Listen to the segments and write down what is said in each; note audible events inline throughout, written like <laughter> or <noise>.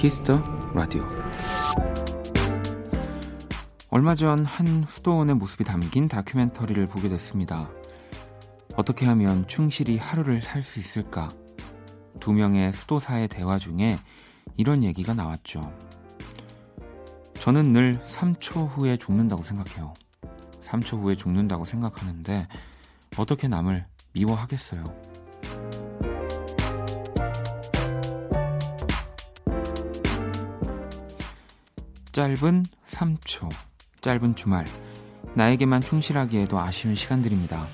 Kiss the Radio 얼마 전 한 수도원의 모습이 담긴 다큐멘터리를 보게 됐습니다. 어떻게 하면 충실히 하루를 살 수 있을까? 두 명의 수도사의 대화 중에 이런 얘기가 나왔죠. 저는 늘 3초 후에 죽는다고 생각해요. 3초 후에 죽는다고 생각하는데 어떻게 남을 미워하겠어요. 짧은 3초, 짧은 주말, 나에게만 충실하기에도 아쉬운 시간들입니다.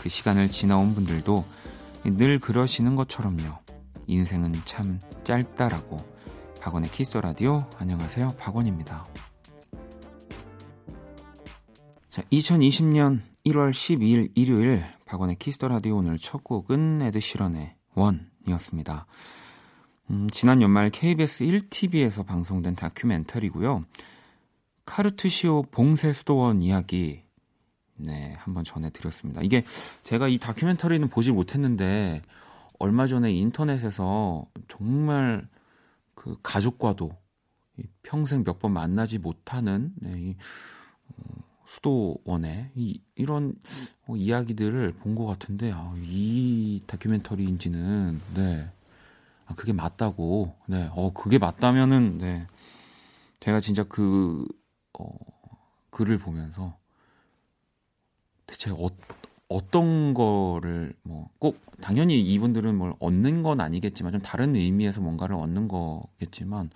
그 시간을 지나온 분들도 늘 그러시는 것처럼요. 인생은 참 짧다라고. 박원의 Kiss the Radio 안녕하세요. 박원입니다. 자, 2020년 1월 12일 일요일 박원의 Kiss the Radio 오늘 첫 곡은 에드 시런의 One이었습니다. 음, 지난 연말 KBS 1TV에서 방송된 다큐멘터리고요. 카르투시오 봉쇄 수도원 이야기 네, 한번 전해드렸습니다. 이게 제가 이 다큐멘터리는 보지 못했는데 얼마 전에 인터넷에서 정말 그 가족과도 평생 몇 번 만나지 못하는 네, 이, 어, 수도원의 이, 이런 어, 이야기들을 본 것 같은데 아, 이 다큐멘터리인지는 네, 아, 그게 맞다고. 네, 어 그게 맞다면은 네, 제가 진짜 그 어, 글을 보면서 대체 어, 어떤 거를 뭐 꼭 당연히 이분들은 뭘 얻는 건 아니겠지만 좀 다른 의미에서 뭔가를 얻는 거겠지만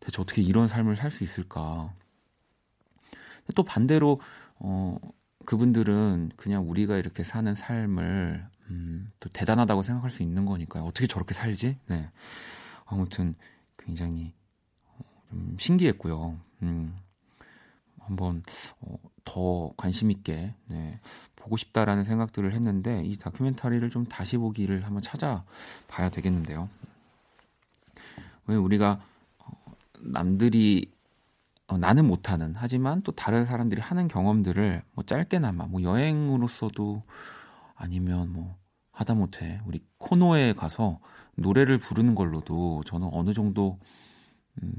대체 어떻게 이런 삶을 살 수 있을까? 또 반대로 어 그분들은 그냥 우리가 이렇게 사는 삶을 음, 또 대단하다고 생각할 수 있는 거니까요. 어떻게 저렇게 살지? 네. 아무튼 굉장히 어, 좀 신기했고요. 음, 한번 어, 더 관심 있게 네, 보고 싶다라는 생각들을 했는데 이 다큐멘터리를 좀 다시 보기를 한번 찾아봐야 되겠는데요. 왜 우리가 어, 남들이 어, 나는 못하는 하지만 또 다른 사람들이 하는 경험들을 뭐 짧게나마 뭐 여행으로서도 아니면 뭐 하다못해 우리 코노에 가서 노래를 부르는 걸로도 저는 어느 정도 음,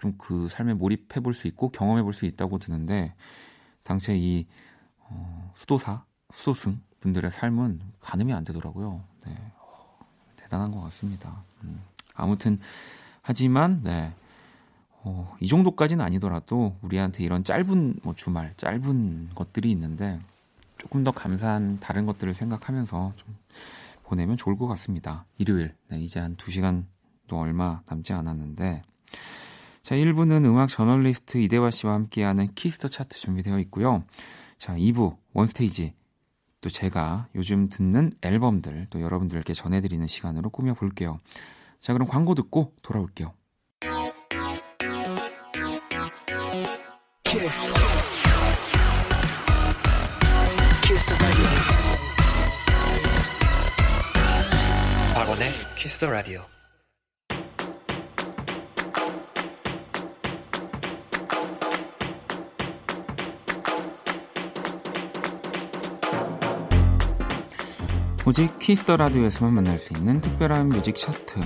좀 그 삶에 몰입해 볼 수 있고 경험해 볼 수 있다고 드는데 당시에 이 어, 수도사, 수도승 분들의 삶은 가늠이 안 되더라고요. 네. 어, 대단한 것 같습니다. 음. 아무튼 하지만 네. 어, 이 정도까지는 아니더라도 우리한테 이런 짧은 뭐 주말, 짧은 것들이 있는데 조금 더 감사한 다른 것들을 생각하면서 좀 보내면 좋을 것 같습니다. 일요일, 네, 이제 한 2시간도 얼마 남지 않았는데 자, 1부는 음악 저널리스트 이대화 씨와 함께하는 Kiss the 차트 준비되어 있고요. 자, 2부 One Stage 또 제가 요즘 듣는 앨범들 또 여러분들께 전해드리는 시간으로 꾸며볼게요. 자, 그럼 광고 듣고 돌아올게요. 키스. 박원의 키스 더 라디오. 오직 키스터 라디오에서만 만날 수 있는 특별한 뮤직 차트.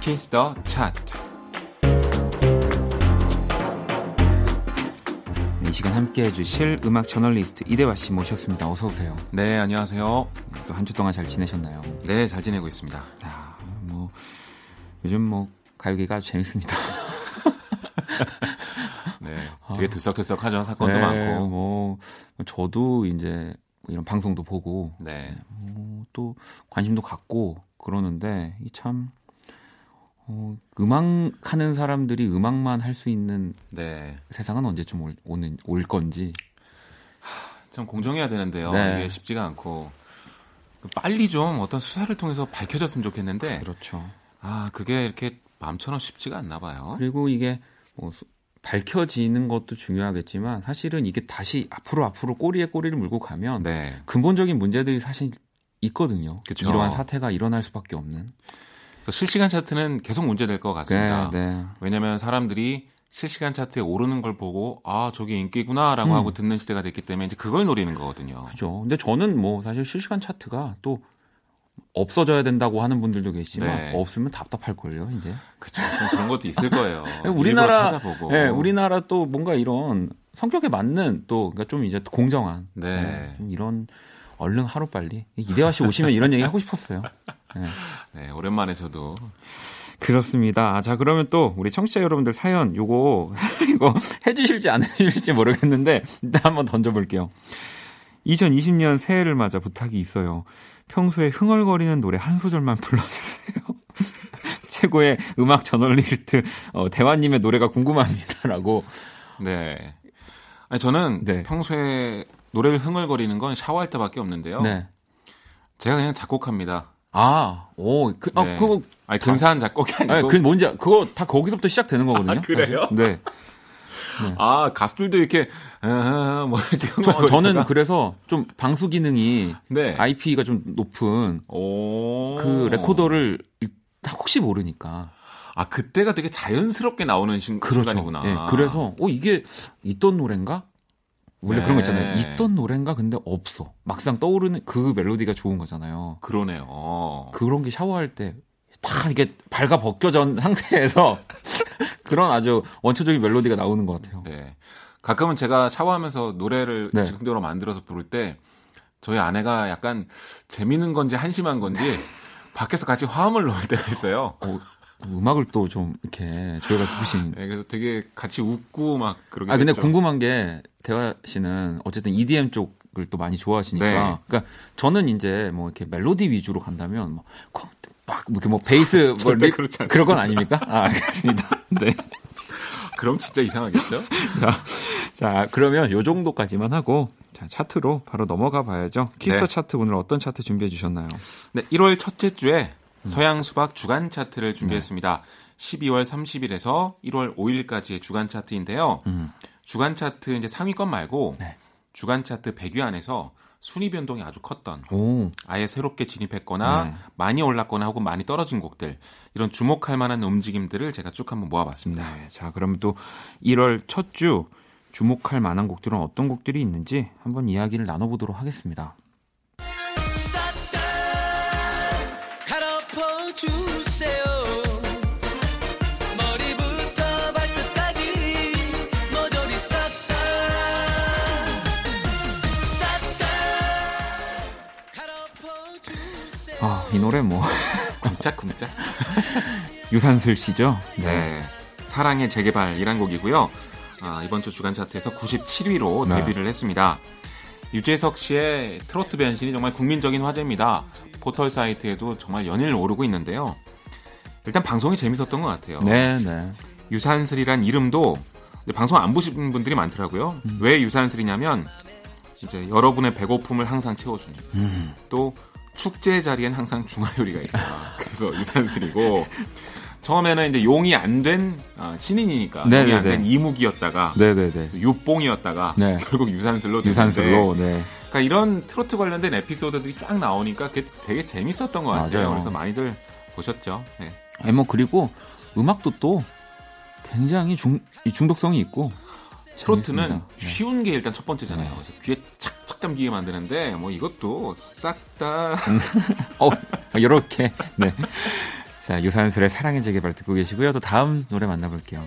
키스터 차트 시간 함께 해주실 음악 저널리스트 이대화 씨 모셨습니다. 어서 오세요. 네, 안녕하세요. 또 한 주 동안 잘 지내셨나요? 네, 잘 지내고 있습니다. 아, 뭐 요즘 뭐 가요계가 재밌습니다. <laughs> 네, 되게 들썩들썩하죠. 사건도 네, 많고. 뭐 저도 이제 이런 방송도 보고 네. 어, 또 관심도 갖고 그러는데 참 어, 음악 하는 사람들이 음악만 할 수 있는 네. 세상은 언제쯤 올, 오는, 올 건지 하, 참 공정해야 되는데요. 네. 이게 쉽지가 않고 그 빨리 좀 어떤 수사를 통해서 밝혀졌으면 좋겠는데 그렇죠. 아 그게 이렇게 마음처럼 쉽지가 않나 봐요. 그리고 이게 뭐 밝혀지는 것도 중요하겠지만 사실은 이게 다시 앞으로 앞으로 꼬리에 꼬리를 물고 가면 네. 근본적인 문제들이 사실 있거든요. 그쵸. 이러한 사태가 일어날 수밖에 없는. 실시간 차트는 계속 문제될 것 같습니다. 네, 네. 왜냐하면 사람들이 실시간 차트에 오르는 걸 보고 아 저게 인기구나라고 음. 하고 듣는 시대가 됐기 때문에 이제 그걸 노리는 거거든요. 그죠. 근데 저는 뭐 사실 실시간 차트가 또 없어져야 된다고 하는 분들도 계시지만 네. 없으면 답답할 걸요, 이제. 그렇죠. 그런 것도 있을 거예요. <laughs> 우리나라 찾아보고. 네, 우리나라 또 뭔가 이런 성격에 맞는 또 그러니까 좀 이제 공정한 네. 네 좀 이런 얼른 하루 빨리 이대화 씨 오시면 이런 얘기 하고 싶었어요. 네. 네, 오랜만에 저도 그렇습니다. 자, 그러면 또 우리 청취자 여러분들 사연 요거 <laughs> 이거 해주실지 안 해주실지 모르겠는데 일단 한번 던져볼게요. 2020년 새해를 맞아 부탁이 있어요. 평소에 흥얼거리는 노래 한 소절만 불러주세요. <laughs> 최고의 음악 저널리스트 어, 대화님의 노래가 궁금합니다라고. 네. 아니 저는 네. 평소에 노래를 흥얼거리는 건 샤워할 때밖에 없는데요. 네. 제가 그냥 작곡합니다. 아, 오, 그, 아, 네. 그거. 아니, 근사한 작곡이 아니고. 아니, 그 뭔지, 그거 다 거기서부터 시작되는 거거든요. 아, 그래요? 네. 네. 아 가수들도 이렇게 아, 뭐 이렇게 저, 저는 그래서 좀 방수 기능이 네. IP가 좀 높은 오. 그 레코더를 혹시 모르니까 아 그때가 되게 자연스럽게 나오는 신, 그렇죠. 순간이구나. 네. 그래서 어 이게 있던 노래인가? 원래 네. 그런 거 있잖아요. 있던 노래인가 근데 없어. 막상 떠오르는 그 멜로디가 좋은 거잖아요. 그러네요. 그런 게 샤워할 때 다 이게 발가 벗겨진 <laughs> 상태에서 <laughs> 그런 아주 원초적인 멜로디가 나오는 것 같아요. 네. 가끔은 제가 샤워하면서 노래를 네. 즉흥적으로 만들어서 부를 때 저희 아내가 약간 재밌는 건지 한심한 건지 <laughs> 밖에서 같이 화음을 넣을 때가 있어요. 어, 음악을 또 좀 이렇게 저희가 듣으신. 네, 그래서 되게 같이 웃고 막 그러게. 아 근데 됐죠. 궁금한 게 대화 씨는 어쨌든 EDM 쪽을 또 많이 좋아하시니까. 네. 그러니까 저는 이제 뭐 이렇게 멜로디 위주로 간다면 뭐 막 이렇게 뭐 베이스 <laughs> 뭐 리, 그런 건 아닙니까? 아, 알겠습니다. <laughs> 네. 그럼 진짜 이상하겠죠? <laughs> 자, 자, 그러면 요 정도까지만 하고 자, 차트로 바로 넘어가 봐야죠. Kiss the 네. 차트 오늘 어떤 차트 준비해 주셨나요? 네, 1월 첫째 주에 음. 서양 수박 주간 차트를 준비했습니다. 네. 12월 30일에서 1월 5일까지의 주간 차트인데요. 음. 주간 차트 이제 상위권 말고 네. 주간 차트 100위 안에서 순위 변동이 아주 컸던 오. 아예 새롭게 진입했거나 네. 많이 올랐거나 혹은 많이 떨어진 곡들 이런 주목할 만한 움직임들을 제가 쭉 한번 모아봤습니다. 네. 자, 그럼 또 1월 첫 주 주목할 만한 곡들은 어떤 곡들이 있는지 한번 이야기를 나눠보도록 하겠습니다. 이 노래 뭐 <laughs> 쿵짝쿵짝 <laughs> 유산슬 씨죠? 네. 네. 사랑의 재개발이란 곡이고요. 아, 이번 주 주간 차트에서 97위로 네. 데뷔를 했습니다. 유재석 씨의 트로트 변신이 정말 국민적인 화제입니다. 포털 사이트에도 정말 연일 오르고 있는데요. 일단 방송이 재밌었던 것 같아요. 네, 네. 유산슬이란 이름도 방송 안 보신 분들이 많더라고요. 음. 왜 유산슬이냐면 이제 여러분의 배고픔을 항상 채워주는 음. 또 축제 자리엔 항상 중화요리가 있다. 그래서 유산슬이고 처음에는 이제 용이 안된 어, 신인이니까 네네네. 용이 안 된 이무기였다가 네네네. 육봉이었다가 네. <laughs> 결국 유산슬로 유산슬로 네. 그러니까 이런 트로트 관련된 에피소드들이 쫙 나오니까 그게 되게 재밌었던 것 같아요. 맞아요. 그래서 많이들 보셨죠. 네. 아니 뭐 그리고 음악도 또 굉장히 중 중독성이 있고 트로트는 네. 쉬운 게 일단 첫 번째잖아요. 네. 그래서 귀에 착착 감기게 만드는데 뭐 이것도 싹 다. <laughs> 어, 이렇게. 네. 자, 유산슬의 사랑의 재개발 듣고 계시고요. 또 다음 노래 만나볼게요.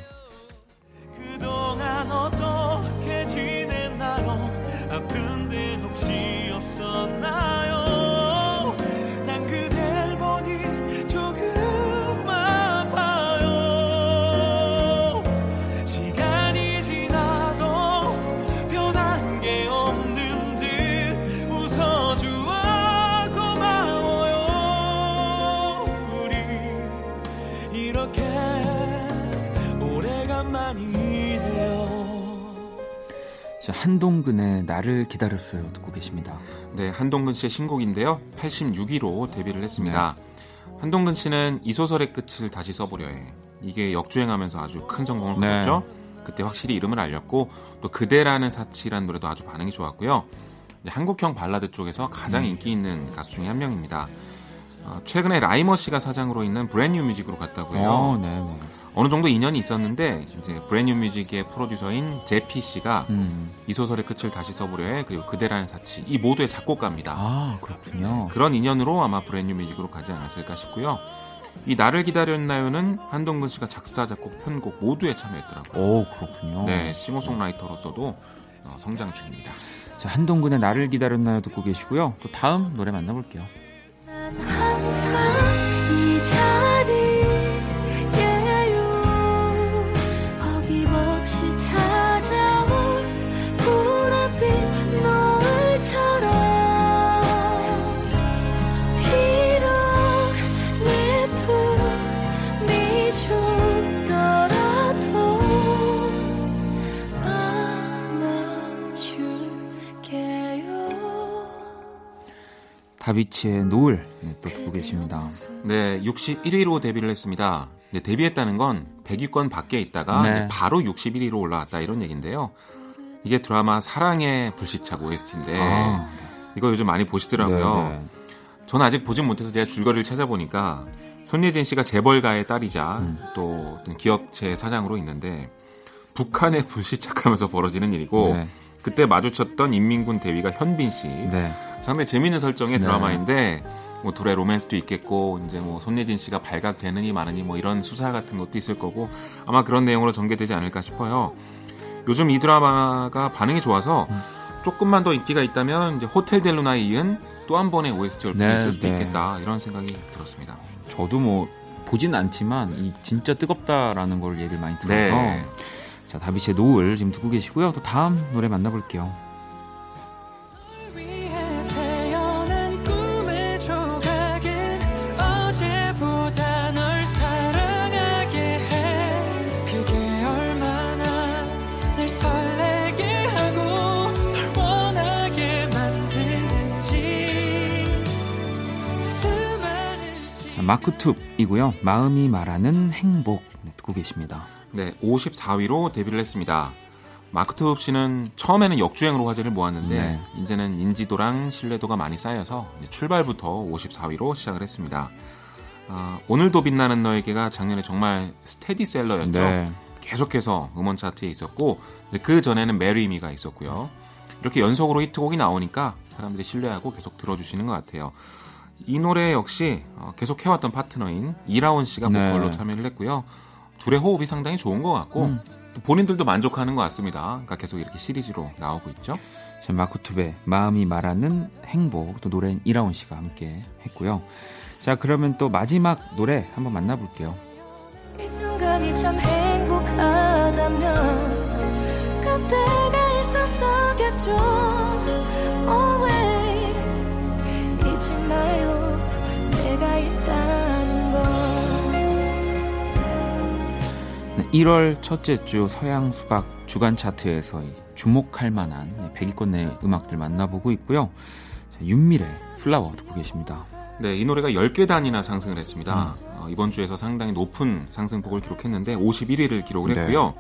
한동근의 나를 기다렸어요 듣고 계십니다. 네, 한동근 씨의 신곡인데요. 86위로 데뷔를 했습니다. 네. 한동근 씨는 이 소설의 끝을 다시 써보려 해. 이게 역주행하면서 아주 큰 성공을 거뒀죠. 네. 그때 확실히 이름을 알렸고 또 그대라는 사치란 노래도 아주 반응이 좋았고요. 한국형 발라드 쪽에서 가장 음. 인기 있는 가수 중에 한 명입니다. 어, 최근에 라이머 씨가 사장으로 있는 브랜뉴 뮤직으로 갔다고요. 어, 네, 네. 어느 정도 인연이 있었는데 이제 브랜뉴 뮤직의 프로듀서인 제피 씨가 음. 이 소설의 끝을 다시 써보려 해 그리고 그대라는 사치 이 모두의 작곡가입니다. 아 그렇군요. 그런 인연으로 아마 브랜뉴 뮤직으로 가지 않았을까 싶고요. 이 나를 기다렸나요는 한동근 씨가 작사, 작곡, 편곡 모두에 참여했더라고요. 오, 그렇군요. 네, 싱어송라이터로서도 어, 성장 중입니다. 자, 한동근의 나를 기다렸나요 듣고 계시고요. 또 다음 노래 만나볼게요. 다비치의 노을 네, 또 듣고 계십니다. 네, 61위로 데뷔를 했습니다. 네, 데뷔했다는 건 100위권 밖에 있다가 네. 바로 61위로 올라왔다 이런 얘기인데요. 이게 드라마 사랑의 불시착 OST인데 아. 이거 요즘 많이 보시더라고요. 네, 네. 저는 아직 보진 못해서 제가 줄거리를 찾아보니까 손예진 씨가 재벌가의 딸이자 음. 또 기업체 사장으로 있는데 북한에 불시착하면서 벌어지는 일이고 네. 그때 마주쳤던 인민군 대위가 현빈 씨. 네. 상당히 재밌는 설정의 네. 드라마인데 뭐 둘의 로맨스도 있겠고 이제 뭐 손예진 씨가 발각되느니 마느니 뭐 이런 수사 같은 것도 있을 거고 아마 그런 내용으로 전개되지 않을까 싶어요. 요즘 이 드라마가 반응이 좋아서 음. 조금만 더 인기가 있다면 이제 호텔 델루나에 이은 또 한 번의 OST를 네, 부를 수도 네. 있겠다 이런 생각이 들었습니다. 저도 뭐 보진 않지만 이 진짜 뜨겁다라는 걸 얘기를 많이 들어서 네. 자, 다비치의 노을 지금 듣고 계시고요. 또 다음 노래 만나볼게요. 마크 툽이고요. 마음이 말하는 행복 네, 듣고 계십니다. 네, 54위로 데뷔를 했습니다. 마크툽 씨는 처음에는 역주행으로 화제를 모았는데 네. 이제는 인지도랑 신뢰도가 많이 쌓여서 출발부터 54위로 시작을 했습니다. 어, 오늘도 빛나는 너에게가 작년에 정말 스테디셀러였죠. 네. 계속해서 음원 차트에 있었고 그 전에는 Marry Me가 있었고요. 이렇게 연속으로 히트곡이 나오니까 사람들이 신뢰하고 계속 들어주시는 것 같아요. 이 노래 역시 어, 계속 해왔던 파트너인 이라온 씨가 네. 보컬로 네. 참여를 했고요. 둘의 호흡이 상당히 좋은 것 같고 음. 본인들도 만족하는 것 같습니다. 그러니까 계속 이렇게 시리즈로 나오고 있죠. 마쿠투베 마음이 말하는 행복 또 노래는 이라온 씨가 함께 했고요. 자 그러면 또 마지막 노래 한번 만나볼게요. 이 1월 첫째 주 서양 수박 주간 차트에서 주목할 만한 100위권 내 음악들 만나보고 있고요. 자, 윤미래 플라워 듣고 계십니다. 네, 이 노래가 10계단이나 상승을 했습니다. 음. 어, 이번 주에서 상당히 높은 상승폭을 기록했는데 51위를 기록을 네. 했고요.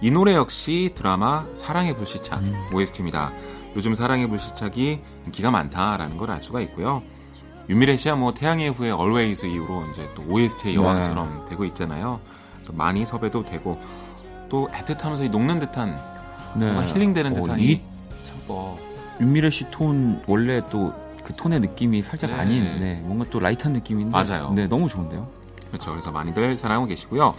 이 노래 역시 드라마 사랑의 불시착 음. OST입니다. 요즘 사랑의 불시착이 인기가 많다라는 걸 알 수가 있고요. 윤미래 씨야 뭐 태양의 후예 Always 이후로 이제 또 OST의 여왕처럼 네. 되고 있잖아요. 많이 섭외도 되고 또 애틋하면서 녹는 듯한 네. 힐링되는 어, 듯한 어, 이 참, 어. 윤미래 씨 톤 원래 또 그 톤의 느낌이 살짝 네. 아닌 네, 뭔가 또 light한 느낌인데 맞아요. 네, 너무 좋은데요. 그렇죠. 그래서 많이들 사랑하고 계시고요.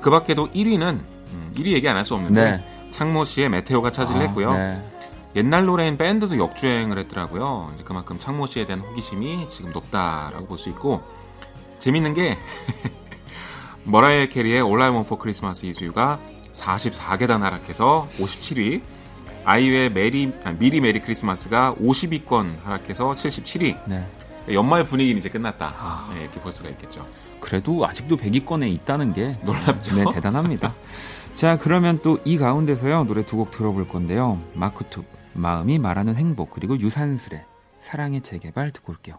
그 밖에도 1위는 음, 1위 얘기 안 할 수 없는데 네. 창모 씨의 METEOR가 차지를 아, 했고요. 네. 옛날 노래인 Band도 역주행을 했더라고요. 이제 그만큼 창모 씨에 대한 호기심이 지금 높다라고 볼 수 있고 재밌는 게 <laughs> 머라이어 캐리의 All I Want for Christmas Is You가 44계단 하락해서 57위. 아이유의 메리, 아니, 미리 메리 크리스마스가 50위권 하락해서 77위. 네. 연말 분위기는 이제 끝났다. 아. 네, 이렇게 볼 수가 있겠죠. 그래도 아직도 100위권에 있다는 게 놀랍죠. 네, 대단합니다. <laughs> 자, 그러면 또 이 가운데서요 노래 두 곡 들어볼 건데요. 마크툽 마음이 말하는 행복 그리고 유산슬의 사랑의 재개발 듣고 올게요.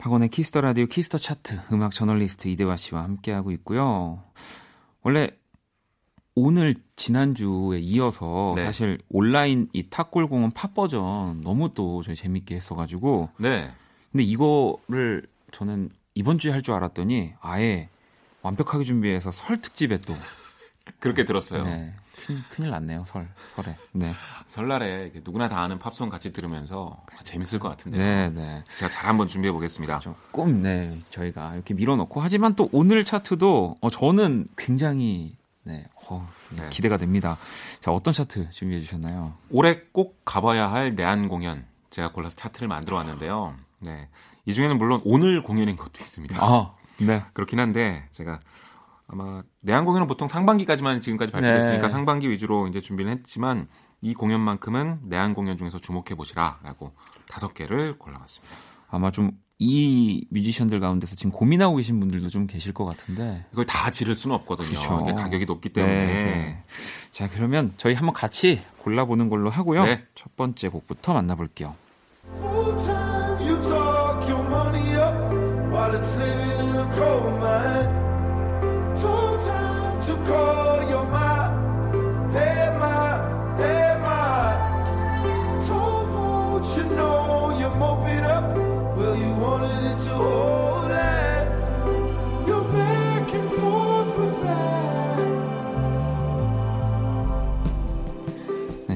박원의 Kiss the Radio Kiss the Chart 음악 저널리스트 이대화 씨와 함께하고 있고요. 원래 오늘 지난주에 이어서 네. 사실 온라인 이 탑골공원 팝 버전 너무 또 저희 재밌게 했어가지고 네. 근데 이거를 저는 이번 주에 할 줄 알았더니 아예 완벽하게 준비해서 설 특집에 또 <laughs> 그렇게 들었어요. 네. 큰, 큰일 났네요 설 설에. 네. 설날에 누구나 다 아는 팝송 같이 들으면서 재밌을 것 같은데요. 네, 네. 제가 잘 한번 준비해 보겠습니다. 조금 네 저희가 이렇게 밀어넣고 하지만 또 오늘 차트도 어, 저는 굉장히 네, 어, 네. 기대가 됩니다. 자 어떤 차트 준비해 주셨나요? 올해 꼭 가봐야 할 내한 공연 제가 골라서 차트를 만들어 왔는데요. 네. 이 중에는 물론 오늘 공연인 것도 있습니다. 아, 네. <laughs> 그렇긴 한데 제가 아마 내한 공연은 보통 상반기까지만 지금까지 발표됐으니까 네. 상반기 위주로 이제 준비를 했지만 이 공연만큼은 내한 공연 중에서 주목해 보시라라고 다섯 개를 골라봤습니다. 아마 좀 이 뮤지션들 가운데서 지금 고민하고 계신 분들도 좀 계실 것 같은데 이걸 다 지를 수는 없거든요. 그렇죠. 이게 가격이 높기 때문에. 네, 네. 자 그러면 저희 한번 같이 골라보는 걸로 하고요. 네. 첫 번째 곡부터 만나볼게요.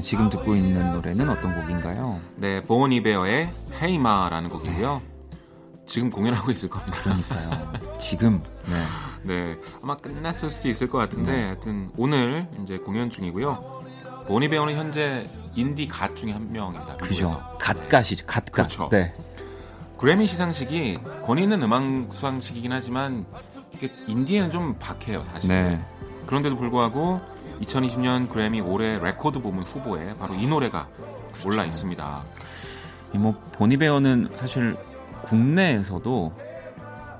지금 듣고 있는 노래는 어떤 곡인가요? 네, 보니베어의 헤이마라는 곡이고요. 지금 공연하고 있을 겁니다. 그러니까요. 지금. <laughs> 네. 네, 아마 끝났을 수도 있을 것 같은데, 네. 하여튼 오늘 이제 공연 중이고요. 보니베어는 현재 인디 갓 중에 한 명입니다. 그죠. 갓갓이 갓갓. 그렇죠. 네. 그래미 시상식이 권위 있는 음악 수상식이긴 하지만 이게 인디에는 좀 박해요, 사실. 네. 그런데도 불구하고 2020년 그래미 올해 레코드 부문 후보에 바로 이 노래가 그렇죠. 올라 있습니다. 이 뭐 Bon Iver는 사실 국내에서도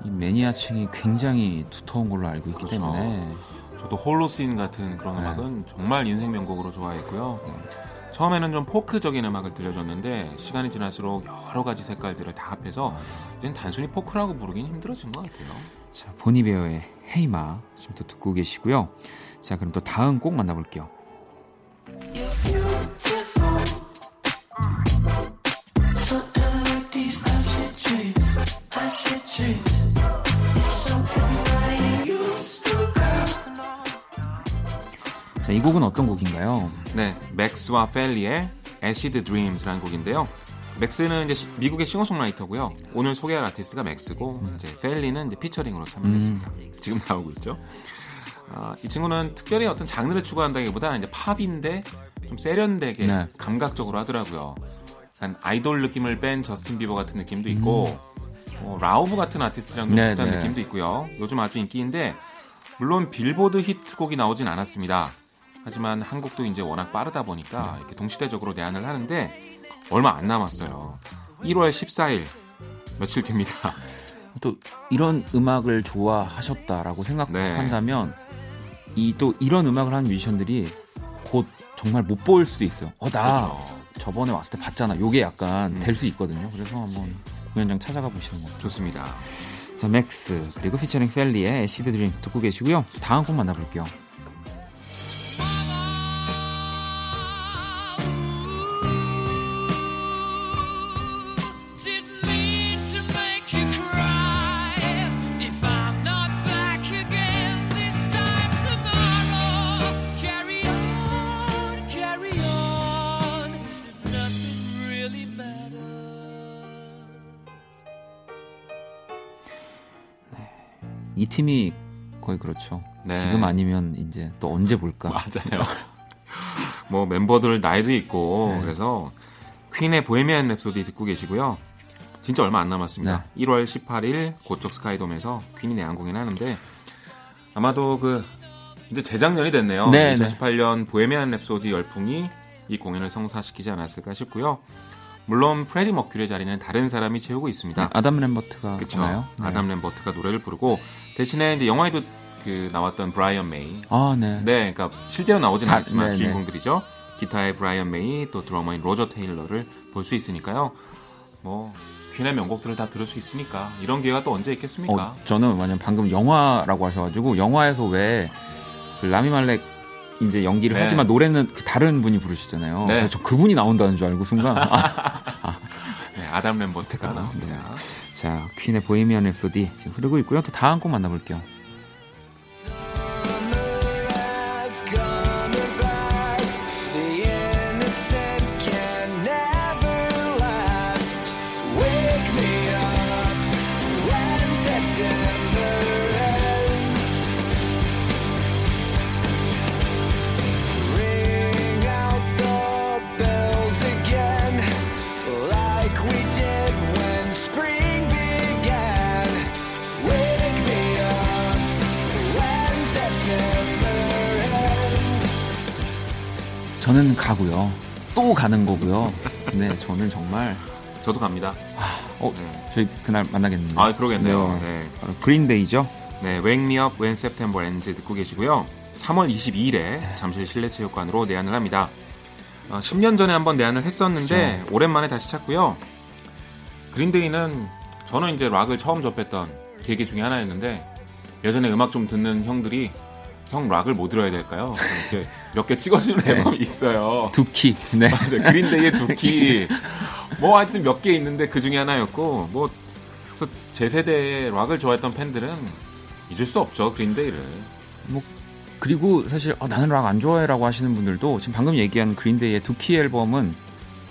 이 매니아층이 굉장히 두터운 걸로 알고 있기 그렇죠. 때문에 저도 Holocene 같은 그런 네. 음악은 정말 인생 명곡으로 좋아했고요. 네. 처음에는 좀 포크적인 음악을 들려줬는데 시간이 지날수록 여러 가지 색깔들을 다 합해서 이젠 단순히 포크라고 부르긴 힘들어진 것 같아요. 자, Bon Iver의 Hey Ma 지금 또 듣고 계시고요. 자, 그럼 또 다음 곡 만나볼게요. 자, 이 곡은 어떤 곡인가요? 네, 맥스와 펠리의 Acid Dreams라는 곡인데요. 맥스는 이제 미국의 싱어송라이터고요. 오늘 소개할 아티스트가 맥스고 음. 이제 펠리는 이제 피처링으로 참여했습니다. 음. 지금 나오고 있죠. 아, 이 친구는 특별히 어떤 장르를 추구한다기보다 이제 팝인데 좀 세련되게 네. 감각적으로 하더라고요. 약간 아이돌 느낌을 뺀 저스틴 비버 같은 느낌도 있고 음. 어, 라우브 같은 아티스트랑 네, 비슷한 네. 느낌도 있고요. 요즘 아주 인기인데 물론 빌보드 히트곡이 나오진 않았습니다. 하지만 한국도 이제 워낙 빠르다 보니까 네. 이렇게 동시대적으로 내한을 하는데 얼마 안 남았어요. 1월 14일 며칠 됩니다. <laughs> 또 이런 음악을 좋아하셨다라고 생각한다면 네. 이또 이런 음악을 하는 뮤지션들이 곧 정말 못 보일 수도 있어요. 어, 나 그렇죠. 저번에 왔을 때 봤잖아. 요게 약간 음. 될수 있거든요. 그래서 한번 공연장 찾아가 보시는 거 좋습니다. 자, 맥스 그리고 피처링 펠리의 Acid Dream 듣고 계시고요. 다음 곡 만나볼게요. 팀이 거의 그렇죠. 네. 지금 아니면 이제 또 언제 볼까? 맞아요. <laughs> 뭐 멤버들 나이도 있고 네. 그래서 퀸의 Bohemian Rhapsody 듣고 계시고요. 진짜 얼마 안 남았습니다. 네. 1월 18일 고척 스카이돔에서 퀸이 내한 공연하는데 아마도 그 이제 재작년이 됐네요. 네, 2018년 Bohemian Rhapsody 열풍이 이 공연을 성사시키지 않았을까 싶고요. 물론 프레디 머큐리의 자리는 다른 사람이 채우고 있습니다. 네, 아담 램버트가? 네. 아담 램버트가 노래를 부르고 대신에 이제 영화에도 그 나왔던 브라이언 메이. 아, 네. 네, 그러니까 실제로 나오지는 않지만 네, 네, 주인공들이죠. 기타의 브라이언 메이 또 드러머인 로저 테일러를 볼 수 있으니까요. 뭐 퀸의 명곡들을 다 들을 수 있으니까 이런 기회가 또 언제 있겠습니까? 어, 저는 완전 방금 영화라고 하셔가지고 영화에서 왜 그 라미 말렉 이제 연기를 네. 하지만 노래는 그 다른 분이 부르시잖아요. 네. 저 그분이 나온다는 줄 알고 순간 <laughs> 아, 아. 네, 아담 램버트가 나옵니다. 네. 자 퀸의 보헤미안 랩소디 지금 흐르고 있고요. 또 다음 곡 만나볼게요. 저는 가고요. 또 가는 거고요. 네, <laughs> 저는 정말 저도 갑니다. 아, 어, 네. 저희 그날 만나겠네요. 아, 그러겠네요. 네. 네. 그린데이죠. 네, Wake Me Up When September Ends 듣고 계시고요. 3월 22일에 네. 잠실 실내체육관으로 내한을 합니다. 어, 10년 전에 한번 내한을 했었는데 그렇죠. 오랜만에 다시 찾고요. 그린데이는 저는 이제 락을 처음 접했던 계기 중에 하나였는데 예전에 음악 좀 듣는 형들이 형 락을 뭐 들어야 될까요? 이렇게 몇 개 찍어주는 네. 앨범이 있어요. Dookie. 네. 맞아요. 그린데이의 Dookie. 뭐 하여튼 몇 개 있는데 그 중에 하나였고, 뭐, 그래서 제 세대의 락을 좋아했던 팬들은 잊을 수 없죠, 그린데이를. 뭐, 그리고 사실, 어, 나는 락 안 좋아해라고 하시는 분들도 지금 방금 얘기한 그린데이의 Dookie 앨범은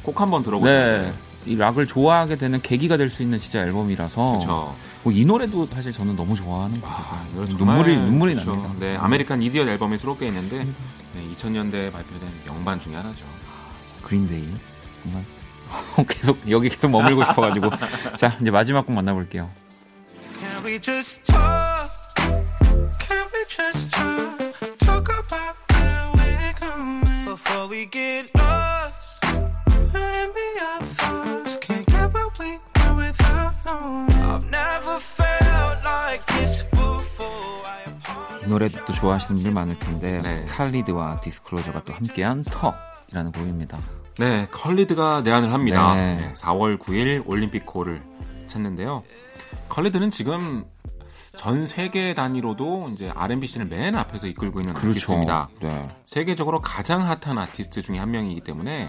꼭 한번 들어보세요. 네. 이 락을 좋아하게 되는 계기가 될 수 있는 진짜 앨범이라서. 그렇죠. 뭐이 노래도 사실 저는 너무 좋아하는 거 아, 눈물이 눈물이 그렇죠. 납니다. 네, American Idiot 앨범에 수록되어 있는데 네, 2000년대에 발표된 명반 중에 하나죠. 그린데이 정말 <laughs> 계속 여기 계속 머물고 싶어가지고 <laughs> 자 이제 마지막 곡 만나볼게요. Can we just talk? Can we just talk? Talk about where we're going before we get lost. 이 노래도 또 좋아하시는 분들 많을 텐데 네. 칼리드와 디스클로저가 또 함께한 Talk이라는 곡입니다. 네, 칼리드가 내한을 합니다. 네. 4월 9일 올림픽 홀을 찾는데요. 칼리드는 지금 전 세계 단위로도 이제 R&B 씬을 맨 앞에서 이끌고 있는 그렇죠. 아티스트입니다. 네. 세계적으로 가장 핫한 아티스트 중에 한 명이기 때문에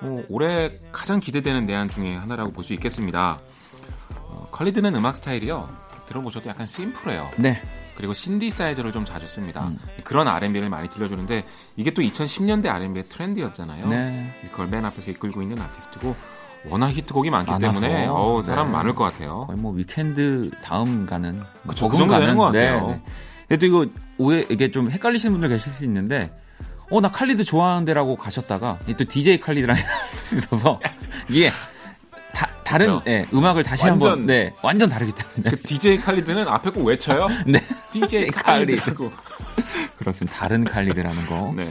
뭐 올해 가장 기대되는 내한 중에 하나라고 볼 수 있겠습니다. 어, 컬리드는 음악 스타일이요. 들어보셔도 약간 심플해요. 네. 그리고 신디사이저를 좀 자주 씁니다. 음. 그런 R&B를 많이 들려주는데 이게 또 2010년대 R&B의 트렌드였잖아요. 네. 그걸 맨 앞에서 이끌고 있는 아티스트고 워낙 히트곡이 많기 많아서. 때문에 어우, 사람 네. 많을 것 같아요. 거의 뭐 위켄드 다음 가는 그쵸, 그 정도 되는 것 같아요. 네, 네. 그래도 이거 오해 이게 좀 헷갈리시는 분들 계실 수 있는데 어 나 칼리드 좋아하는데라고 가셨다가 또 DJ 칼리드랑 <laughs> 있어서 <laughs> 이게 다른. 네, 음악을 다시 한번 네, 완전 다르기 때문에. 그 DJ 칼리드는 앞에 꼭 외쳐요. <laughs> 네. DJ <laughs> 칼리드. <laughs> 그렇습니다. 다른 칼리드라는 거. 네.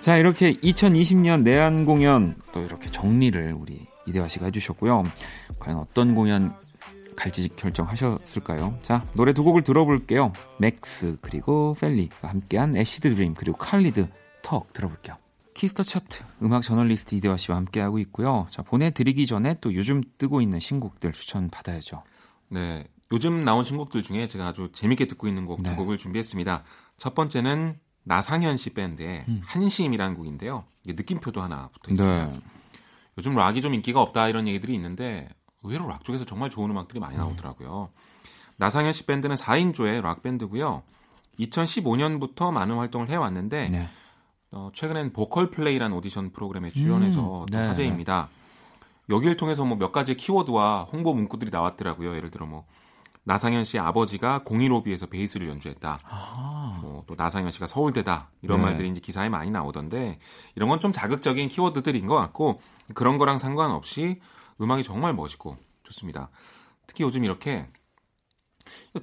자, 이렇게 2020년 내한 공연 또 이렇게 정리를 우리 이대화 씨가 해주셨고요. 과연 어떤 공연 갈지 결정하셨을까요? 자, 노래 두 곡을 들어볼게요. 맥스 그리고 펠리가 함께한 Acid Dream 그리고 칼리드 Talk 들어볼게요. Kiss the Chart 음악 저널리스트 이대화 씨와 함께하고 있고요. 자, 보내드리기 전에 또 요즘 뜨고 있는 신곡들 추천 받아야죠. 네. 요즘 나온 신곡들 중에 제가 아주 재밌게 듣고 있는 곡 두 네. 곡을 준비했습니다. 첫 번째는 나상현 씨 밴드의 음. 한심이라는 곡인데요. 이게 느낌표도 하나 붙어 있습니다. 네. 요즘 락이 좀 인기가 없다 이런 얘기들이 있는데 의외로 락 쪽에서 정말 좋은 음악들이 많이 음. 나오더라고요. 음. 나상현 씨 밴드는 4인조의 락 밴드고요. 2015년부터 많은 활동을 해왔는데 네. 어, 최근엔 보컬 플레이라는 오디션 프로그램에 출연해서 음, 네. 화제입니다. 여기를 통해서 뭐 몇 가지 키워드와 홍보 문구들이 나왔더라고요. 예를 들어 뭐 나상현 씨의 아버지가 공일오비에서 베이스를 연주했다. 아. 뭐 또 나상현 씨가 서울대다 이런 네. 말들이 이제 기사에 많이 나오던데 이런 건 좀 자극적인 키워드들인 것 같고 그런 거랑 상관없이 음악이 정말 멋있고 좋습니다. 특히 요즘 이렇게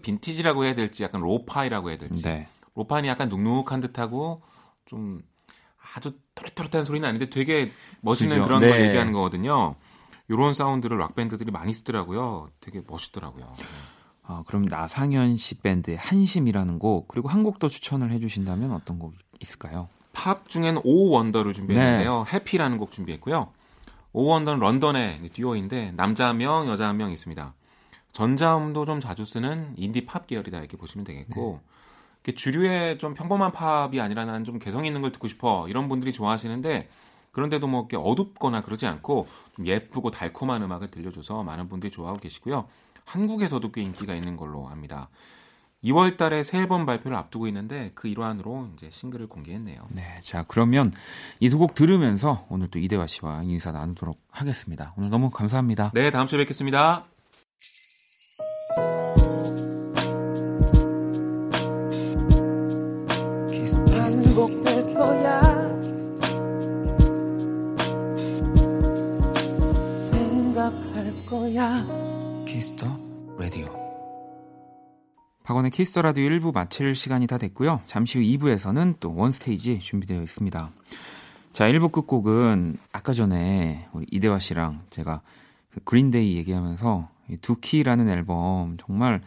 빈티지라고 해야 될지 약간 lo-fi라고 해야 될지 네. lo-fi 약간 눅눅한 듯하고 좀 아주 또렷또렷한 소리는 아닌데 되게 멋있는 그죠? 그런 네. 걸 얘기하는 거거든요. 이런 사운드를 락 밴드들이 많이 쓰더라고요. 되게 멋있더라고요. 아, 그럼 나상현 씨 밴드의 한심이라는 곡 그리고 한 곡 더 추천을 해주신다면 어떤 곡 있을까요? 팝 중엔 Oh Wonder를 준비했는데요. 네. Happy라는 곡 준비했고요. 오 원더는 런던의 듀오인데 남자 한 명, 여자 한 명 있습니다. 전자음도 좀 자주 쓰는 인디 팝 계열이다 이렇게 보시면 되겠고 네. 주류의 좀 평범한 팝이 아니라 나는 좀 개성 있는 걸 듣고 싶어 이런 분들이 좋아하시는데 그런데도 뭐 이렇게 어둡거나 그러지 않고 좀 예쁘고 달콤한 음악을 들려줘서 많은 분들이 좋아하고 계시고요. 한국에서도 꽤 인기가 있는 걸로 압니다. 2월 달에 새 앨범 발표를 앞두고 있는데 그 일환으로 이제 싱글을 공개했네요. 네. 자, 그러면 이 두 곡 들으면서 오늘 또 이대화 씨와 인사 나누도록 하겠습니다. 오늘 너무 감사합니다. 네, 다음 주에 뵙겠습니다. 박원의 키스터 라디오 1부 마칠 시간이 다 됐고요. 잠시 후 2부에서는 또 원스테이지 준비되어 있습니다. 자, 1부 끝곡은 아까 전에 우리 이대화 씨랑 제가 그 그린데이 얘기하면서 두키라는 앨범 정말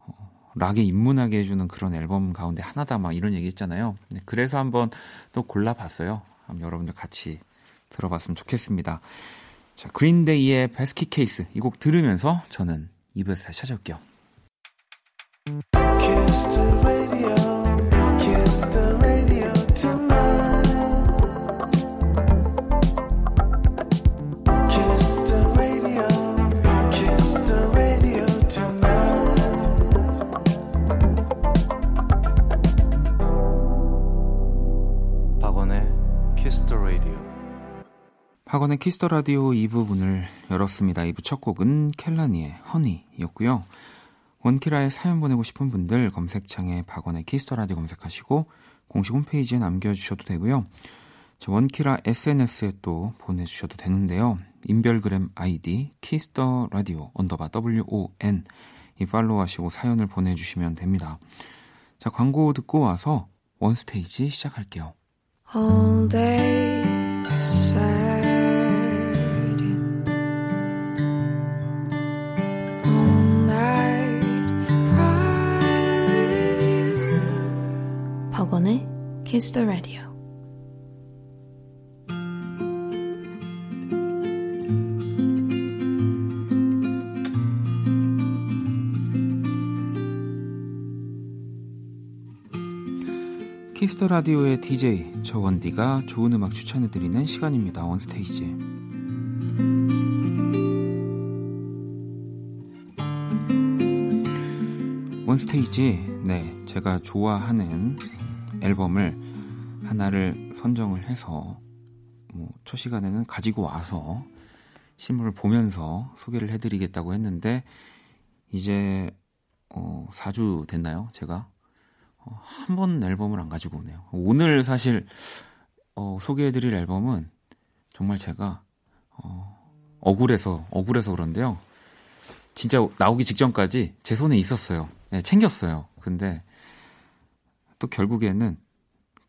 어, 락에 입문하게 해주는 그런 앨범 가운데 하나다 막 이런 얘기 했잖아요. 네, 그래서 한번 또 골라봤어요. 한번 여러분들 같이 들어봤으면 좋겠습니다. 자, 그린데이의 베스키 케이스 이 곡 들으면서 저는 2부에서 다시 찾아올게요. 박원의 키스터 라디오 2부 문을 열었습니다. 2부 첫 곡은 Kehlani의 Honey였고요. 원키라에 사연 보내고 싶은 분들 검색창에 박원의 키스터 라디오 검색하시고 공식 홈페이지에 남겨주셔도 되고요. 원키라 SNS에 또 보내주셔도 되는데요. 인별그램 아이디 키스터 라디오 언더바 WON 이 팔로우하시고 사연을 보내주시면 됩니다. 자 광고 듣고 와서 원스테이지 시작할게요. All day 박 The Radio. 키스터 라디오의 DJ 저 원디가 좋은 음악 추천해 드리는 시간입니다. 원스테이지. 원스테이지. 네, 제가 좋아하는 앨범을 하나를 선정을 해서 뭐 첫 시간에는 가지고 와서 실물을 보면서 소개를 해드리겠다고 했는데 이제 어 4주 됐나요? 제가 어, 한 번 앨범을 안 가지고 오네요. 오늘 사실 어, 소개해드릴 앨범은 정말 제가 어, 억울해서 억울해서 그런데요. 진짜 나오기 직전까지 제 손에 있었어요. 네, 챙겼어요. 근데 또 결국에는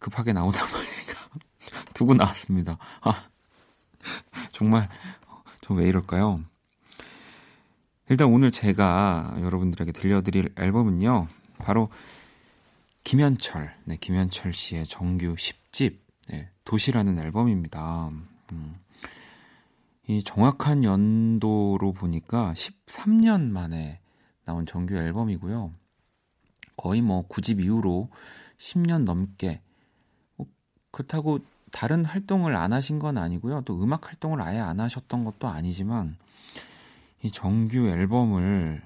급하게 나오다 보니까 <laughs> 두고 나왔습니다. 아, 정말 저 왜 이럴까요? 일단 오늘 제가 여러분들에게 들려드릴 앨범은요. 바로 김현철, 네, 김현철 씨의 정규 10집 네, 도시라는 앨범입니다. 음, 이 정확한 연도로 보니까 13년 만에 나온 정규 앨범이고요. 거의 뭐 9집 이후로 10년 넘게 뭐 그렇다고 다른 활동을 안 하신 건 아니고요. 또 음악 활동을 아예 안 하셨던 것도 아니지만 이 정규 앨범을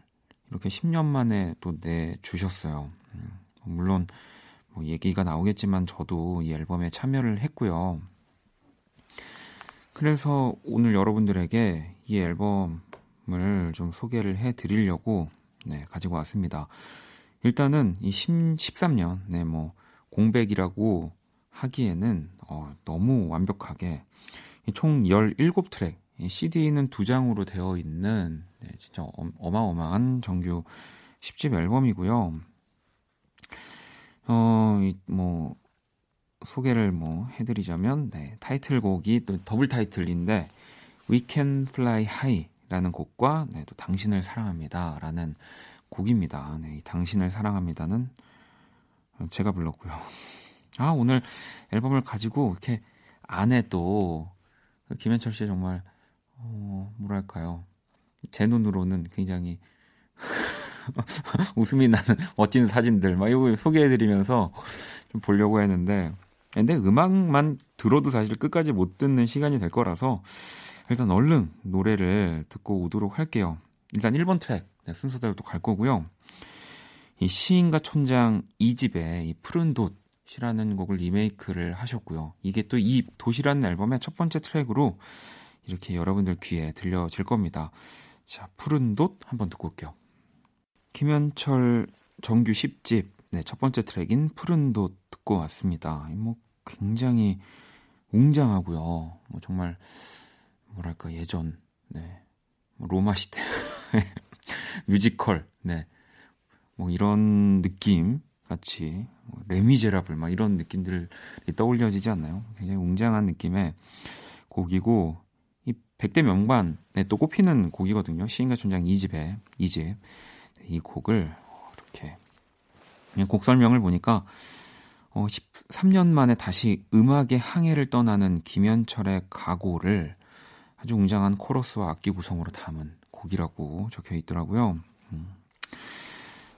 이렇게 10년 만에 또 내주셨어요. 음, 물론 뭐 얘기가 나오겠지만 저도 이 앨범에 참여를 했고요. 그래서 오늘 여러분들에게 이 앨범을 좀 소개를 해 드리려고 네, 가지고 왔습니다. 일단은 이 10, 13년, 네, 뭐, 공백이라고 하기에는, 어, 너무 완벽하게, 총 17트랙, CD는 두 장으로 되어 있는, 네, 진짜 어마어마한 정규 10집 앨범이고요. 어, 이, 뭐, 소개를 뭐 해드리자면, 네, 타이틀곡이 또 더블 타이틀인데, We Can Fly High라는 곡과, 네, 또 당신을 사랑합니다라는 곡입니다. 네, 당신을 사랑합니다는 제가 불렀고요. 아, 오늘 앨범을 가지고 이렇게 안에 또 김현철 씨의 정말 어, 뭐랄까요. 제 눈으로는 굉장히 <laughs> 웃음이 나는 멋진 사진들 막 이거 소개해 드리면서 좀 보려고 했는데 근데 음악만 들어도 사실 끝까지 못 듣는 시간이 될 거라서 일단 얼른 노래를 듣고 오도록 할게요. 일단 1번 트랙 네, 순서대로 또 갈 거고요. 이 시인과 촌장 2집의 이 푸른 돛 이라는 곡을 리메이크를 하셨고요. 이게 또 이 도시라는 앨범의 첫 번째 트랙으로 이렇게 여러분들 귀에 들려질 겁니다. 자, 푸른 돛 한번 듣고 올게요. 김현철 정규 10집 네, 첫 번째 트랙인 푸른 돛 듣고 왔습니다. 뭐 굉장히 웅장하고요. 뭐 정말 뭐랄까 예전 네. 뭐 로마 시대 <laughs> 뮤지컬 네. 뭐 이런 느낌 같이 뭐 레미제라블 막 이런 느낌들이 떠올려지지 않나요? 굉장히 웅장한 느낌의 곡이고 이 백대 명반에 또 꼽히는 곡이거든요. 시인과 촌장 2집에 2집 이 곡을 이렇게 곡 설명을 보니까 어 13년 만에 다시 음악의 항해를 떠나는 김현철의 각오를 아주 웅장한 코러스와 악기 구성으로 담은 곡이라고 적혀 있더라고요. 음.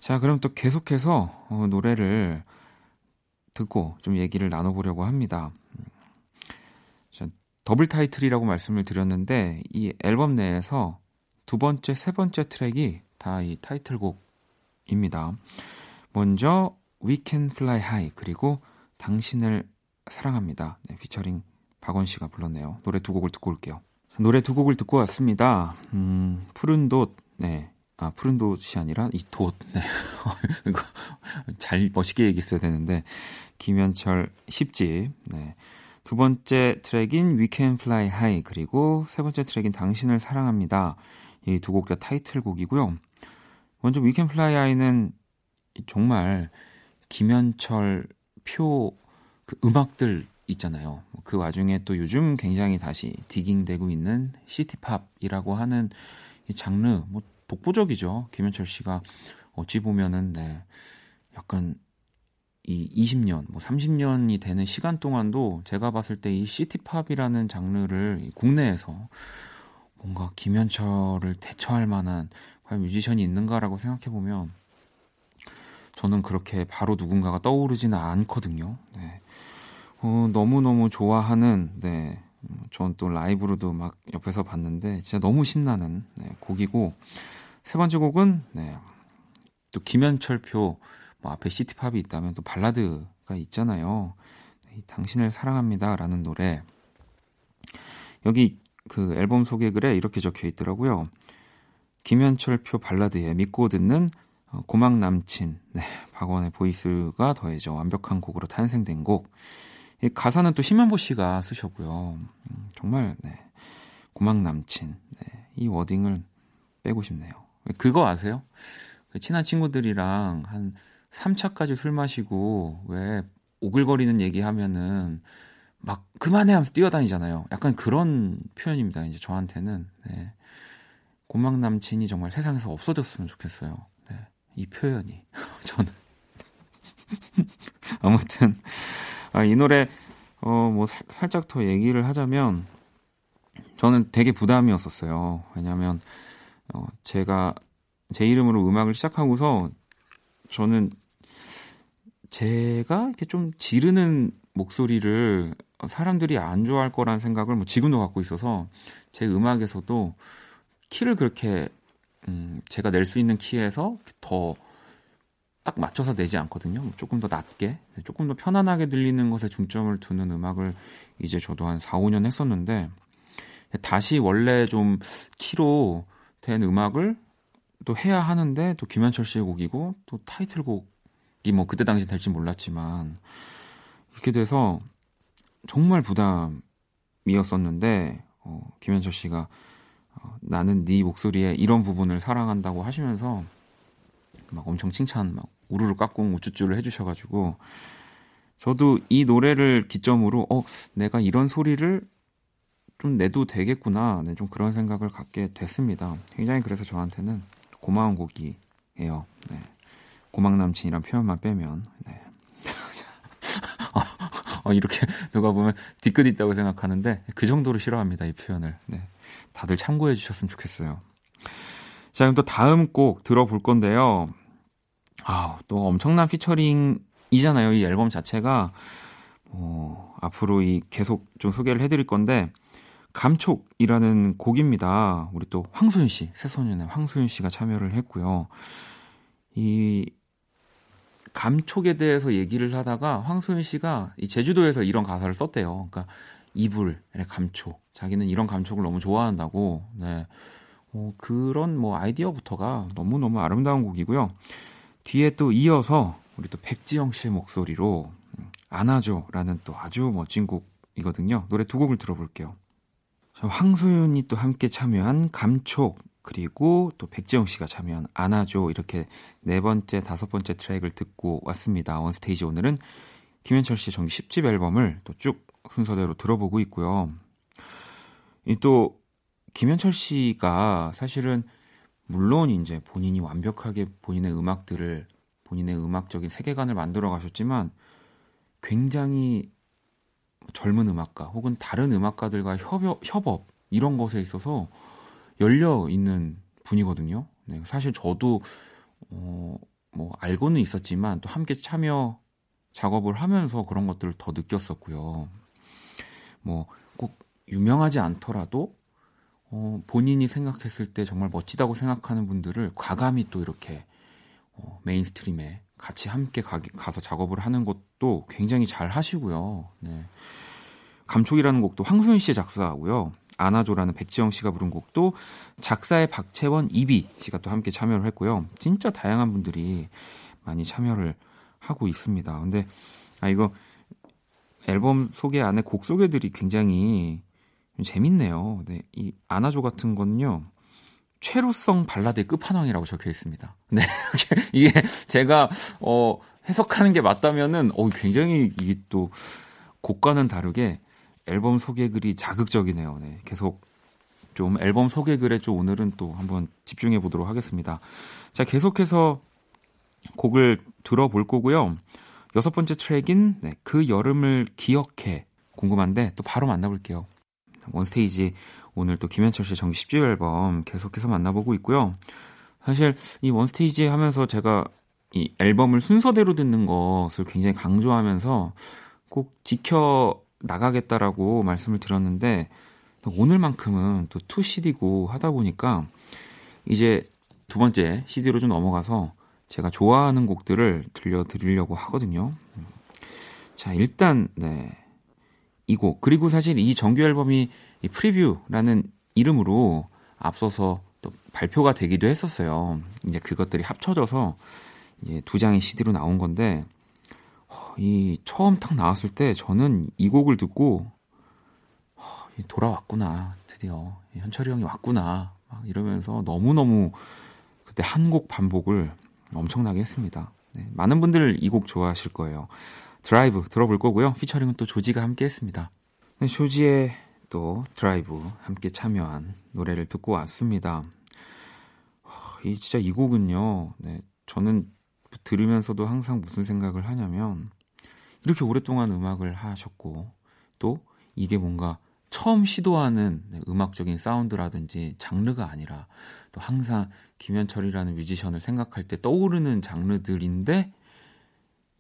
자, 그럼 또 계속해서 어, 노래를 듣고 좀 얘기를 나눠보려고 합니다. 자, 더블 타이틀이라고 말씀을 드렸는데 이 앨범 내에서 두 번째, 세 번째 트랙이 다 이 타이틀곡입니다. 먼저 We Can Fly High 그리고 당신을 사랑합니다. 네, 피처링 박원 씨가 불렀네요. 노래 두 곡을 듣고 올게요. 노래 두 곡을 듣고 왔습니다. 음, 푸른 돛, 네. 아, 푸른 돛이 아니라 이 돛. <laughs> 네. 이거 잘 멋있게 얘기했어야 되는데 김현철 10집. 네. 두 번째 트랙인 We Can Fly High 그리고 세 번째 트랙인 당신을 사랑합니다. 이 두 곡 다 타이틀곡이고요. 먼저 We Can Fly High는 정말 김현철 표 그 음악들 있잖아요. 그 와중에 또 요즘 굉장히 다시 digging되고 있는 시티팝이라고 하는 이 장르 뭐 독보적이죠. 김현철 씨가 어찌 보면은 네 약간 이 20년, 뭐 30년이 되는 시간 동안도 제가 봤을 때 이 시티팝이라는 장르를 국내에서 뭔가 김현철을 대처할 만한 과연 뮤지션이 있는가라고 생각해 보면 저는 그렇게 바로 누군가가 떠오르지는 않거든요. 네. 어, 너무너무 좋아하는, 네. 전또 라이브로도 막 옆에서 봤는데, 진짜 너무 신나는 네, 곡이고, 세 번째 곡은, 네. 또 김현철표, 뭐 앞에 시티팝이 있다면 또 발라드가 있잖아요. 네, 당신을 사랑합니다. 라는 노래. 여기 그 앨범 소개글에 이렇게 적혀 있더라고요. 김현철표 발라드에 믿고 듣는 어, 고막 남친, 네, 박원의 voice가 더해져 완벽한 곡으로 탄생된 곡. 이 가사는 또 심현보 씨가 쓰셨고요. 음, 정말 네. 고막 남친. 네. 이 wording을 빼고 싶네요. 그거 아세요? 그 친한 친구들이랑 한 3차까지 술 마시고 왜 오글거리는 얘기 하면은 막 그만해 하면서 뛰어다니잖아요. 약간 그런 표현입니다. 이제 저한테는. 네. 고막 남친이 정말 세상에서 없어졌으면 좋겠어요. 네. 이 표현이. <laughs> 저는. <laughs> 아무튼 아, 이 노래 어 뭐 살짝 더 얘기를 하자면 저는 되게 부담이었었어요. 왜냐하면 어 제가 제 이름으로 음악을 시작하고서 저는 제가 이렇게 좀 지르는 목소리를 사람들이 안 좋아할 거라는 생각을 뭐 지금도 갖고 있어서 제 음악에서도 키를 그렇게 음 제가 낼 수 있는 키에서 더 딱 맞춰서 내지 않거든요. 조금 더 낮게, 조금 더 편안하게 들리는 것에 중점을 두는 음악을 이제 저도 한 4, 5년 했었는데 다시 원래 좀 키로 된 음악을 또 해야 하는데 또 김현철 씨의 곡이고 또 타이틀곡이 뭐 그때 당시 될지 몰랐지만 이렇게 돼서 정말 부담이었었는데 어, 김현철 씨가 어, 나는 네 목소리에 이런 부분을 사랑한다고 하시면서 막 엄청 칭찬 막 우르르 깎고 우쭈쭈를 해주셔가지고 저도 이 노래를 기점으로 어 내가 이런 소리를 좀 내도 되겠구나 네, 좀 그런 생각을 갖게 됐습니다. 굉장히 그래서 저한테는 고마운 곡이에요. 네. 고막 남친이란 표현만 빼면 네. 아, <laughs> 어, 이렇게 누가 보면 뒤끝 있다고 생각하는데 그 정도로 싫어합니다. 이 표현을. 네. 다들 참고해 주셨으면 좋겠어요. 자, 그럼 또 다음 곡 들어볼 건데요. 아우, 또 엄청난 피처링이잖아요. 이 앨범 자체가. 어, 앞으로 이 계속 좀 소개를 해드릴 건데, 감촉이라는 곡입니다. 우리 또 황소윤 씨, 새소년의 황소윤 씨가 참여를 했고요. 이 감촉에 대해서 얘기를 하다가 황소윤 씨가 이 제주도에서 이런 가사를 썼대요. 그러니까 이불의 감촉. 자기는 이런 감촉을 너무 좋아한다고. 네. 어, 그런 뭐 아이디어부터가 너무너무 아름다운 곡이고요. 뒤에 또 이어서 우리 또 백지영 씨의 목소리로 음, 안아줘라는 또 아주 멋진 곡이거든요. 노래 두 곡을 들어볼게요. 황소윤이 또 함께 참여한 감촉 그리고 또 백지영 씨가 참여한 안아줘 이렇게 네 번째 다섯 번째 트랙을 듣고 왔습니다. 원스테이지 오늘은 김현철 씨의 정규 10집 앨범을 또 쭉 순서대로 들어보고 있고요. 이또 김현철 씨가 사실은 물론 이제 본인이 완벽하게 본인의 음악들을 본인의 음악적인 세계관을 만들어 가셨지만 굉장히 젊은 음악가 혹은 다른 음악가들과 협업, 협업 이런 것에 있어서 열려 있는 분이거든요. 네, 사실 저도 어, 뭐 알고는 있었지만 또 함께 참여 작업을 하면서 그런 것들을 더 느꼈었고요. 뭐 꼭 유명하지 않더라도 어, 본인이 생각했을 때 정말 멋지다고 생각하는 분들을 과감히 또 이렇게 어, mainstream에 같이 함께 가, 가서 작업을 하는 것 도 굉장히 잘 하시고요. 네. 감촉이라는 곡도 황소연 씨의 작사하고요. 안아줘라는 백지영 씨가 부른 곡도 작사의 박채원, 이비 씨가 또 함께 참여를 했고요. 진짜 다양한 분들이 많이 참여를 하고 있습니다. 근데 아 이거 앨범 소개 안에 곡 소개들이 굉장히 재밌네요. 네, 이 안아줘 같은 건요. 최루성 발라드의 끝판왕이라고 적혀 있습니다. 네. <laughs> 이게 제가 어 해석하는 게 맞다면은 어 굉장히 이게 또 곡과는 다르게 앨범 소개글이 자극적이네요. 네, 계속 좀 앨범 소개글에 좀 오늘은 또 한번 집중해 보도록 하겠습니다. 자, 계속해서 곡을 들어볼 거고요. 여섯 번째 트랙인 네, 그 여름을 기억해 궁금한데 또 바로 만나볼게요. 원스테이지 오늘 또 김현철 씨의 정규 10집 앨범 계속해서 만나보고 있고요. 사실 이 원스테이지 하면서 제가 이 앨범을 순서대로 듣는 것을 굉장히 강조하면서 꼭 지켜 나가겠다라고 말씀을 드렸는데 오늘만큼은 또 2CD고 하다 보니까 이제 두 번째 CD로 좀 넘어가서 제가 좋아하는 곡들을 들려드리려고 하거든요. 자, 일단, 네. 이 곡. 그리고 사실 이 정규 앨범이 이 프리뷰라는 이름으로 앞서서 또 발표가 되기도 했었어요. 이제 그것들이 합쳐져서 이제 두 장의 CD로 나온 건데, 이 처음 딱 나왔을 때 저는 이 곡을 듣고 돌아왔구나 드디어 현철이 형이 왔구나 막 이러면서 너무 너무 그때 한 곡 반복을 엄청나게 했습니다. 네, 많은 분들 이 곡 좋아하실 거예요. 드라이브 들어볼 거고요. 피처링은 또 조지가 함께 했습니다. 네, 조지의 또 드라이브 함께 참여한 노래를 듣고 왔습니다. 이 진짜 이 곡은요. 네, 저는 들으면서도 항상 무슨 생각을 하냐면 이렇게 오랫동안 음악을 하셨고 또 이게 뭔가 처음 시도하는 네, 음악적인 사운드라든지 장르가 아니라 또 항상 김현철이라는 뮤지션을 생각할 때 떠오르는 장르들인데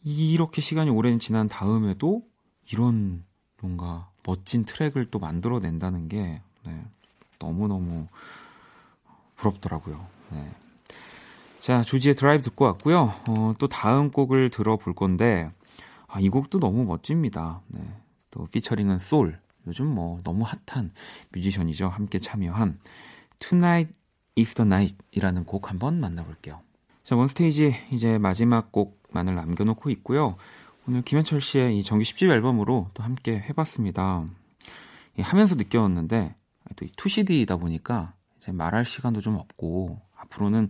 이렇게 시간이 오래 지난 다음에도 이런 뭔가 멋진 트랙을 또 만들어낸다는 게 네, 너무너무 부럽더라고요. 네. 자, 조지의 드라이브 듣고 왔고요. 어, 또 다음 곡을 들어볼 건데 아, 이 곡도 너무 멋집니다. 네. 또 피처링은 솔. 요즘 뭐 너무 핫한 뮤지션이죠. 함께 참여한 Tonight is the Night이라는 곡 한번 만나볼게요. 자, 원스테이지 이제 마지막 곡만을 남겨놓고 있고요. 오늘 김현철 씨의 이 정규 10집 앨범으로 또 함께 해봤습니다. 하면서 느꼈는데 또 2CD이다 보니까 이제 말할 시간도 좀 없고 앞으로는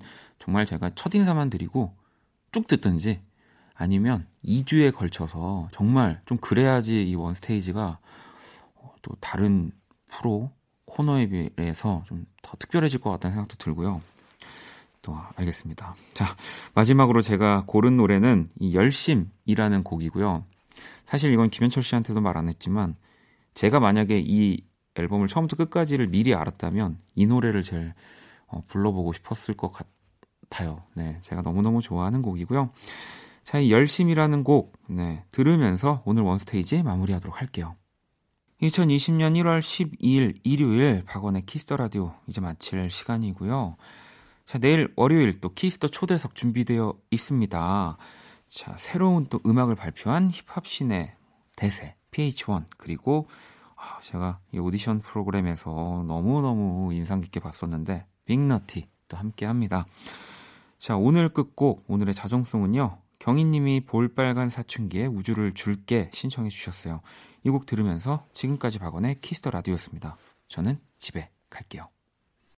정말 제가 첫인사만 드리고 쭉 듣든지 아니면 2주에 걸쳐서 정말 좀 그래야지 이 원스테이지가 어, 또 다른 프로 코너에 비해서 좀 더 특별해질 것 같다는 생각도 들고요. 또 알겠습니다. 자, 마지막으로 제가 고른 노래는 이 열심이라는 곡이고요. 사실 이건 김현철 씨한테도 말 안 했지만 제가 만약에 이 앨범을 처음부터 끝까지를 미리 알았다면 이 노래를 제일 어, 불러보고 싶었을 것 같아요. 네, 제가 너무너무 좋아하는 곡이고요. 자, 이 열심이라는 곡 네, 들으면서 오늘 원스테이지 마무리하도록 할게요. 2020년 1월 12일 일요일 박원의 키스터 라디오 이제 마칠 시간이고요. 자, 내일 월요일 또 키스터 초대석 준비되어 있습니다. 자, 새로운 또 음악을 발표한 힙합 신의 대세 PH1 그리고 아, 제가 이 오디션 프로그램에서 너무너무 인상 깊게 봤었는데 빅너티 또 함께 합니다. 자, 오늘 끝곡 오늘의 자정송은요. 경희님이 볼빨간 사춘기에 우주를 줄게 신청해 주셨어요. 이 곡 들으면서 지금까지 박원의 키스터 라디오였습니다. 저는 집에 갈게요.